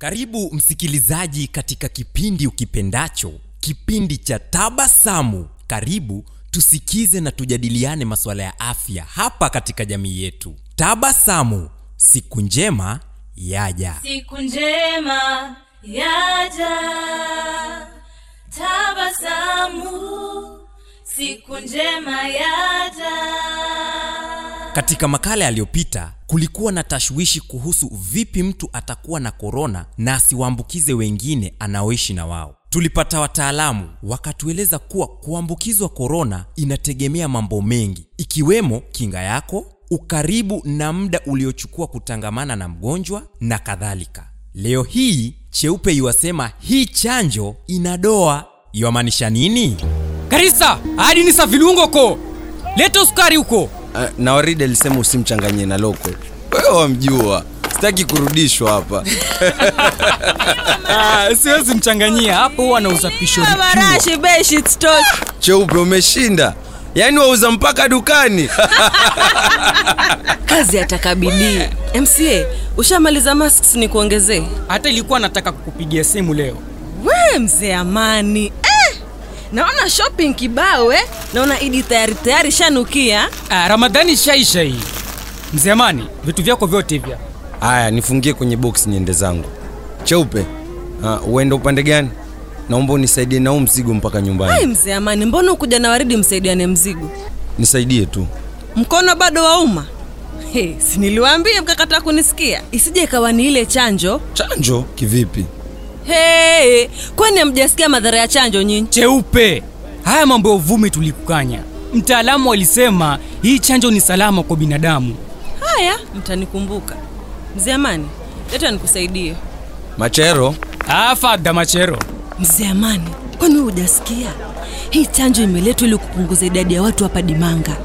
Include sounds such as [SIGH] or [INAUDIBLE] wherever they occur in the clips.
Karibu msikilizaji katika kipindi ukipendacho, kipindi cha Tabasamu. Karibu tusikize na tujadiliane masuala ya afya hapa katika jamii yetu. Tabasamu, siku njema yaja. siku njema yaja tabasamu siku njema yaja Katika makala yaliyopita kulikuwa na tashwishi kuhusu vipi mtu atakuwa na korona na asiwaambukize wengine anaoishi na wao. Tulipata wataalamu wakatueleza kuwa kuambukizwa korona inategemea mambo mengi ikiwemo kinga yako, ukaribu na muda uliochukua kutangamana na mgonjwa na kadhalika. Leo hii Cheupe iwasema hii chanjo ina doa. Iwamaanisha nini? Karisa, hadi ni savilungo ko. Leta sukari huko. Ah, na waridi alisema usimchanganyie na loko wewe wamjua. Sitaki kurudishwa hapa. [LAUGHS] Ah, siwezi mchanganyia hapo, huwa anauza pisho cheupe umeshinda. Yaani wauza mpaka dukani. [LAUGHS] Kazi atakabidii mca ushamaliza masks ni kuongezee? Hata ilikuwa nataka kukupigia simu leo. we mzee amani. eh! Naona shopping kibao eh? naona idi tayari tayari shanukia. Ah, Ramadhani shaisha hii. Mzee Amani, vitu vyako vyote hivya. haya nifungie kwenye box niende zangu. Cheupe. Ah, uende upande gani? Naomba unisaidie na huu mzigo mpaka nyumbani. Hai mzee amani mbona ukuja na waridi msaidiane mzigo? Nisaidie tu. Mkono bado wauma hey, siniliwambie mkakataa kunisikia? Isije ikawa ni ile chanjo. Chanjo? Kivipi hey, kwani amjasikia madhara ya chanjo nyinyi Cheupe. Haya mambo ya uvumi tulikukanya. Mtaalamu alisema hii chanjo ni salama kwa binadamu. haya mtanikumbuka mzee amani leta nikusaidie machero afadha. fadha machero. mzee amani kwani wewe hujasikia hii chanjo imeletwa ili kupunguza idadi ya watu hapa dimanga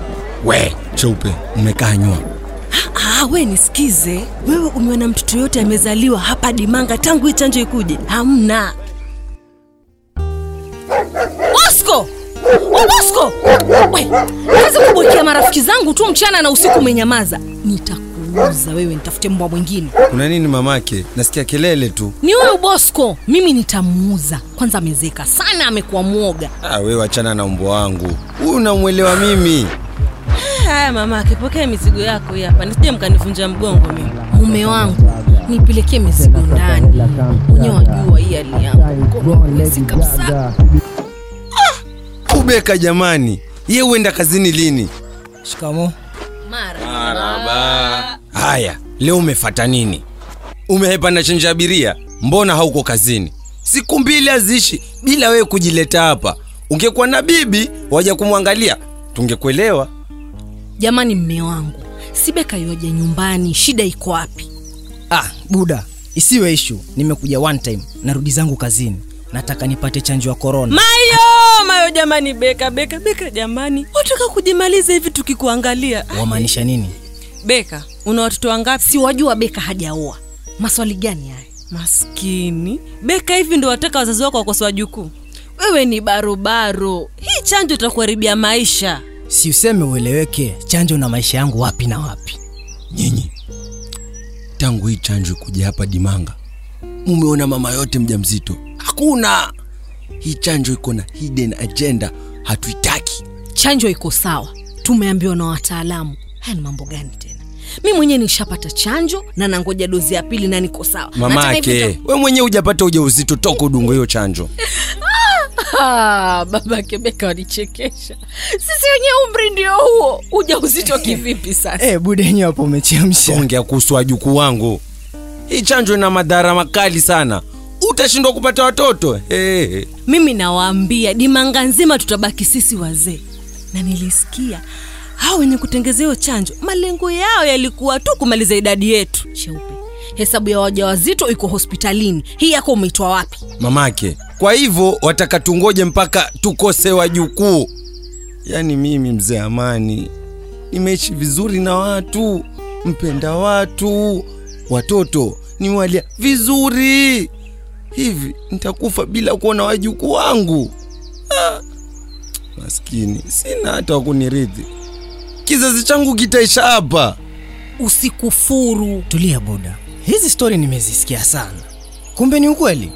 we cheupe umekanywa Ah, we nisikize wewe umeona mtoto yote amezaliwa hapa dimanga tangu hii chanjo ikuje hamna Bosco! We Bosco! We, kazi kubwekea marafiki zangu tu mchana na usiku umenyamaza. Nitakuuza wewe, nitafute mbwa mwingine. kuna nini mamake nasikia kelele tu Ni huyu Bosco, mimi nitamuuza. Kwanza amezeka sana, amekuwa mwoga. ah, wewe wachana na mbwa wangu huyu unamwelewa mimi haya mama akipokea mizigo yako hii hapa. Nisije mkanivunja mgongo mimi. Mume wangu, nipelekee mizigo ndani. Mwenyewe wajua hii hali yangu. Kabisa. kubeka jamani. Ye huenda kazini lini? Shikamo. Mara. haya leo umefata nini? Umehepa na chenja abiria? Mbona hauko kazini? Siku mbili haziishi bila wewe kujileta hapa. Ungekuwa na bibi waja kumwangalia tungekuelewa Jamani mme wangu, Sibeka yoje nyumbani, shida iko wapi? ah buda isiwe ishu nimekuja one time narudi zangu kazini. Nataka nipate chanjo ya korona mayo mayo jamani beka beka beka jamani. Wataka kujimaliza hivi tukikuangalia. Wamaanisha nini? Beka una watoto wangapi? Si wajua Beka hajaoa. Maswali gani haya? maskini. Beka hivi ndo wataka wazazi wako wakosoa jukuu? wewe ni barobaro hii chanjo itakuharibia maisha si useme ueleweke chanjo na maisha yangu wapi na wapi nyinyi tangu hii chanjo kuja hapa dimanga mumeona mama yote mja mzito hakuna hii chanjo iko na hidden agenda hatuitaki Chanjo iko sawa, tumeambiwa na wataalamu. Haya ni mambo gani tena? Mi mwenyewe nishapata chanjo na nangoja dozi ya pili na niko sawa. Mamake we mwenyewe hujapata uja uzito toka udungo hiyo chanjo [LAUGHS] Ah, babake Beka wanichekesha. Sisi wenye umri ndio huo, uja uzito kivipi sasa? e, bude yenyewe hapo umechemsha ongea kuhusu wajukuu wangu hii chanjo ina madhara makali sana utashindwa kupata watoto hey. mimi nawaambia dimanga nzima tutabaki sisi wazee na nilisikia hao wenye kutengeza hiyo chanjo malengo yao yalikuwa tu kumaliza idadi yetu Cheupe, hesabu ya wajawazito iko hospitalini. Hii yako umeitwa wapi? mamake kwa hivyo wataka tungoje mpaka tukose wajukuu? Yaani mimi mzee amani nimeishi vizuri na watu mpenda watu watoto niwalia vizuri. Hivi nitakufa bila kuona wajukuu wangu? Maskini sina hata wakunirithi kizazi changu kitaisha hapa. Usikufuru. tulia buda hizi stori nimezisikia sana. Kumbe ni ukweli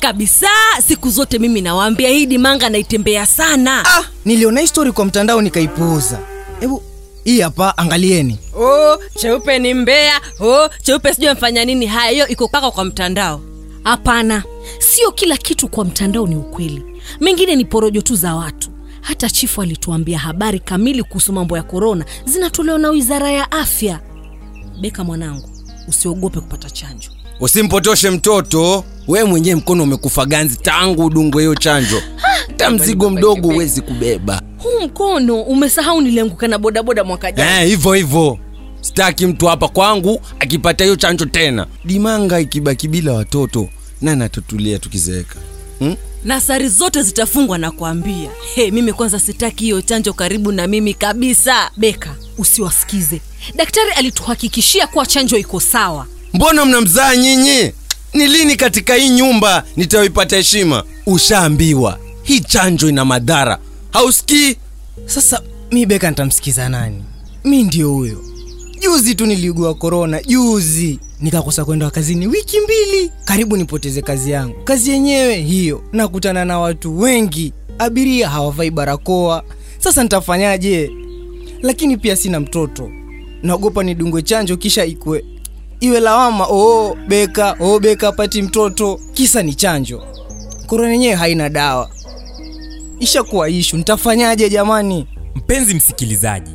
kabisa siku zote mimi nawaambia hii dimanga naitembea sana. Ah, niliona hii story kwa mtandao nikaipuuza. Hebu hii hapa angalieni. Oh, cheupe ni mbea. Oh, cheupe sijui amfanya nini. Haya hiyo iko paka kwa mtandao. Hapana sio kila kitu kwa mtandao ni ukweli. Mengine ni porojo tu za watu. Hata chifu alituambia habari kamili kuhusu mambo ya korona zinatolewa na wizara ya afya. Beka mwanangu usiogope kupata chanjo usimpotoshe mtoto. We mwenyewe mkono umekufa ganzi tangu udungwe hiyo chanjo. Hata mzigo mdogo huwezi kubeba. Huu mkono umesahau nilianguka na bodaboda mwaka jana. Eh, hivyo hivyo. Sitaki mtu hapa kwangu akipata hiyo chanjo tena. Dimanga ikibaki bila watoto nani atatulia tukizeeka? Hmm? nasari zote zitafungwa na kuambia hey, mimi kwanza sitaki hiyo chanjo karibu na mimi kabisa. Beka usiwasikize. Daktari alituhakikishia kuwa chanjo iko sawa mbona mnamzaa nyinyi? Ni lini katika hii nyumba nitayoipata heshima? Ushaambiwa. Hii chanjo ina madhara. Hausikii? Sasa mi beka nitamsikiza nani? Mi ndio huyo. Juzi tu niliugua korona juzi. Nikakosa kwenda kazini wiki mbili. Karibu nipoteze kazi yangu. Kazi yenyewe hiyo. Nakutana na watu wengi. Abiria hawavai barakoa. Sasa nitafanyaje? Lakini pia sina mtoto. Naogopa nidungwe chanjo kisha ikwe iwe lawama oo beka oo beka pati mtoto. Kisa ni chanjo. Korona yenyewe haina dawa. Ishakuwa ishu nitafanyaje jamani? Mpenzi msikilizaji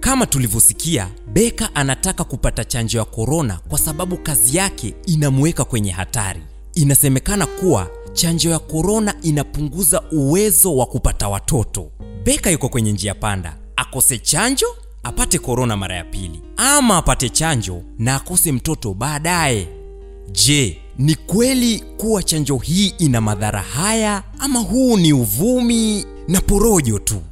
kama tulivyosikia beka anataka kupata chanjo ya korona kwa sababu kazi yake inamuweka kwenye hatari. Inasemekana kuwa chanjo ya korona inapunguza uwezo wa kupata watoto. Beka yuko kwenye njia panda. Akose chanjo apate korona mara ya pili ama apate chanjo na akose mtoto baadaye. Je ni kweli kuwa chanjo hii ina madhara haya ama huu ni uvumi na porojo tu